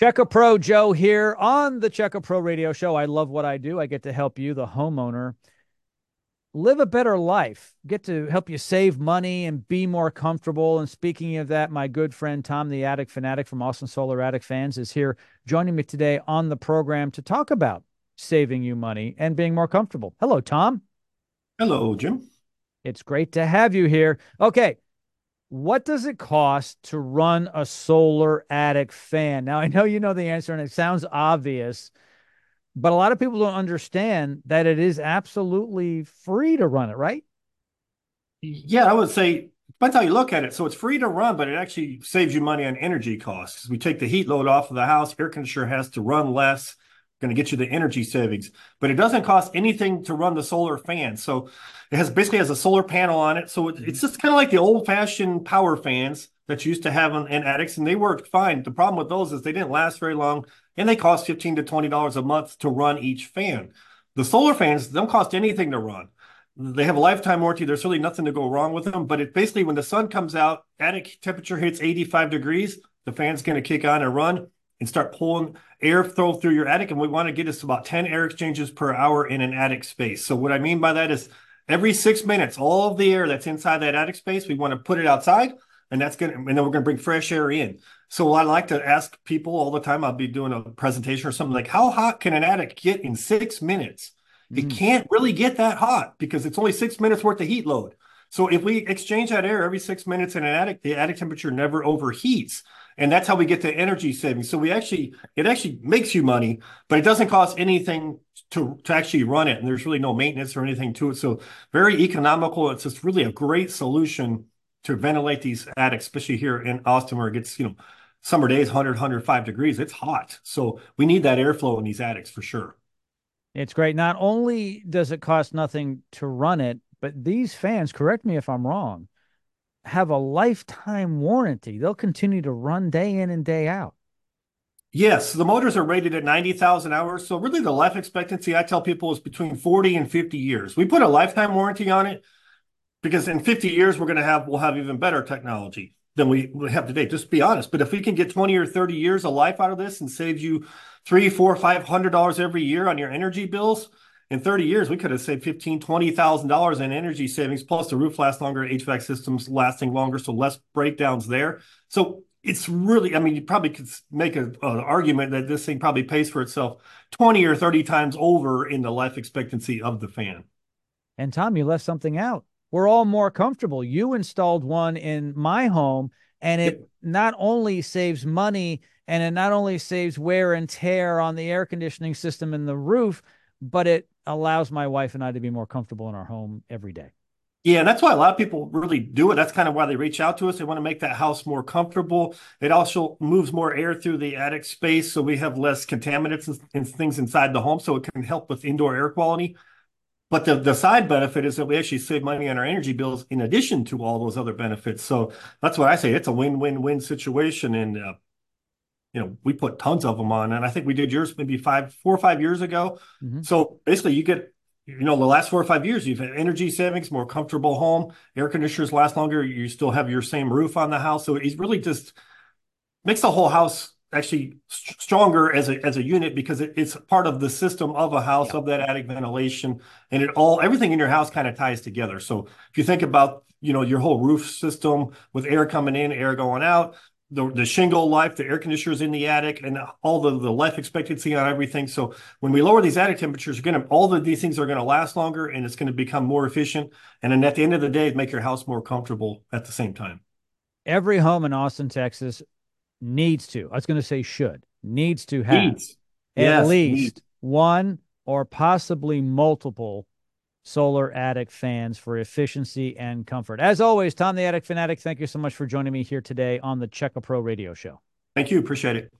Check A Pro Joe here on the Check A Pro Radio Show. I love what I do. I get to help you, the homeowner, live a better life, get to help you save money and be more comfortable. And speaking of that, my good friend Tom, the Attic Fanatic from Austin Solar Attic Fans, is here joining me today on the program to talk about saving you money and being more comfortable. Hello, Tom. Hello, Jim. It's great to have you here. Okay, what does it cost to run a solar attic fan? Now, I know you know the answer and it sounds obvious, but a lot of people don't understand that it is absolutely free to run it, right? Yeah, I would say depends how you look at it. So it's free to run, but it actually saves you money on energy costs. We take the heat load off of the house, air conditioner has to run less, going to get you the energy savings, but it doesn't cost anything to run the solar fan. So it has basically has a solar panel on it. So it's mm-hmm. just kind of like the old fashioned power fans that you used to have in, in attics and they worked fine. The problem with those is they didn't last very long and they cost 15 to $20 a month to run each fan. The solar fans don't cost anything to run. They have a lifetime warranty. There's really nothing to go wrong with them. But it basically, when the sun comes out, attic temperature hits 85 degrees, the fan's going to kick on and run and start pulling air through your attic. And we want to get us about 10 air exchanges per hour in an attic space. So what I mean by that is every six minutes, all of the air that's inside that attic space, we want to put it outside. And that's going to, and then we're going to bring fresh air in. So I like to ask people all the time. I'll be doing a presentation or something like, how hot can an attic get in six minutes? Mm. It can't really get that hot because it's only six minutes worth of heat load. So if we exchange that air every six minutes in an attic, the attic temperature never overheats and that's how we get the energy savings. So we actually it actually makes you money, but it doesn't cost anything to to actually run it, and there's really no maintenance or anything to it. So very economical. It's just really a great solution to ventilate these attics, especially here in Austin where it gets you know summer days 100 105 degrees. It's hot, so we need that airflow in these attics for sure. It's great. Not only does it cost nothing to run it, but these fans, correct me if I'm wrong, have a lifetime warranty. They'll continue to run day in and day out. Yes, the motors are rated at 90,000 hours. So, really, the life expectancy I tell people is between 40 and 50 years. We put a lifetime warranty on it because in 50 years, we're going to have, we'll have even better technology than we have today. Just be honest. But if we can get 20 or 30 years of life out of this and save you three, four, five hundred dollars every year on your energy bills, in 30 years, we could have saved $15,000, $20,000 in energy savings, plus the roof lasts longer, HVAC systems lasting longer, so less breakdowns there. So it's really, I mean, you probably could make an argument that this thing probably pays for itself 20 or 30 times over in the life expectancy of the fan. And Tom, you left something out. We're all more comfortable. You installed one in my home, and it not only saves money and it not only saves wear and tear on the air conditioning system and the roof, but it allows my wife and I to be more comfortable in our home every day. Yeah, and that's why a lot of people really do it. That's kind of why they reach out to us. They want to make that house more comfortable. It also moves more air through the attic space, so we have less contaminants and, things inside the home, so it can help with indoor air quality. But the, the side benefit is that we actually save money on our energy bills in addition to all those other benefits. So that's what I say. It's a win-win-win situation. And uh, you know, we put tons of them on, and I think we did yours maybe five, four or five years ago. Mm-hmm. So basically, you get, you know, the last four or five years, you've had energy savings, more comfortable home, air conditioners last longer. You still have your same roof on the house, so it really just makes the whole house actually st- stronger as a as a unit because it, it's part of the system of a house yeah. of that attic ventilation, and it all everything in your house kind of ties together. So if you think about you know your whole roof system with air coming in, air going out, the, the shingle life, the air conditioners in the attic, and all the, the life expectancy on everything. So when we lower these attic temperatures, you're gonna all of these things are gonna last longer and it's gonna become more efficient. And then at the end of the day, make your house more comfortable at the same time. Every home in Austin, Texas needs to, I was gonna say should, needs to have needs. at yes, least needs. one or possibly multiple solar attic fans for efficiency and comfort. As always, Tom the Attic Fanatic, thank you so much for joining me here today on the Check A Pro Radio Show. Thank you. Appreciate it.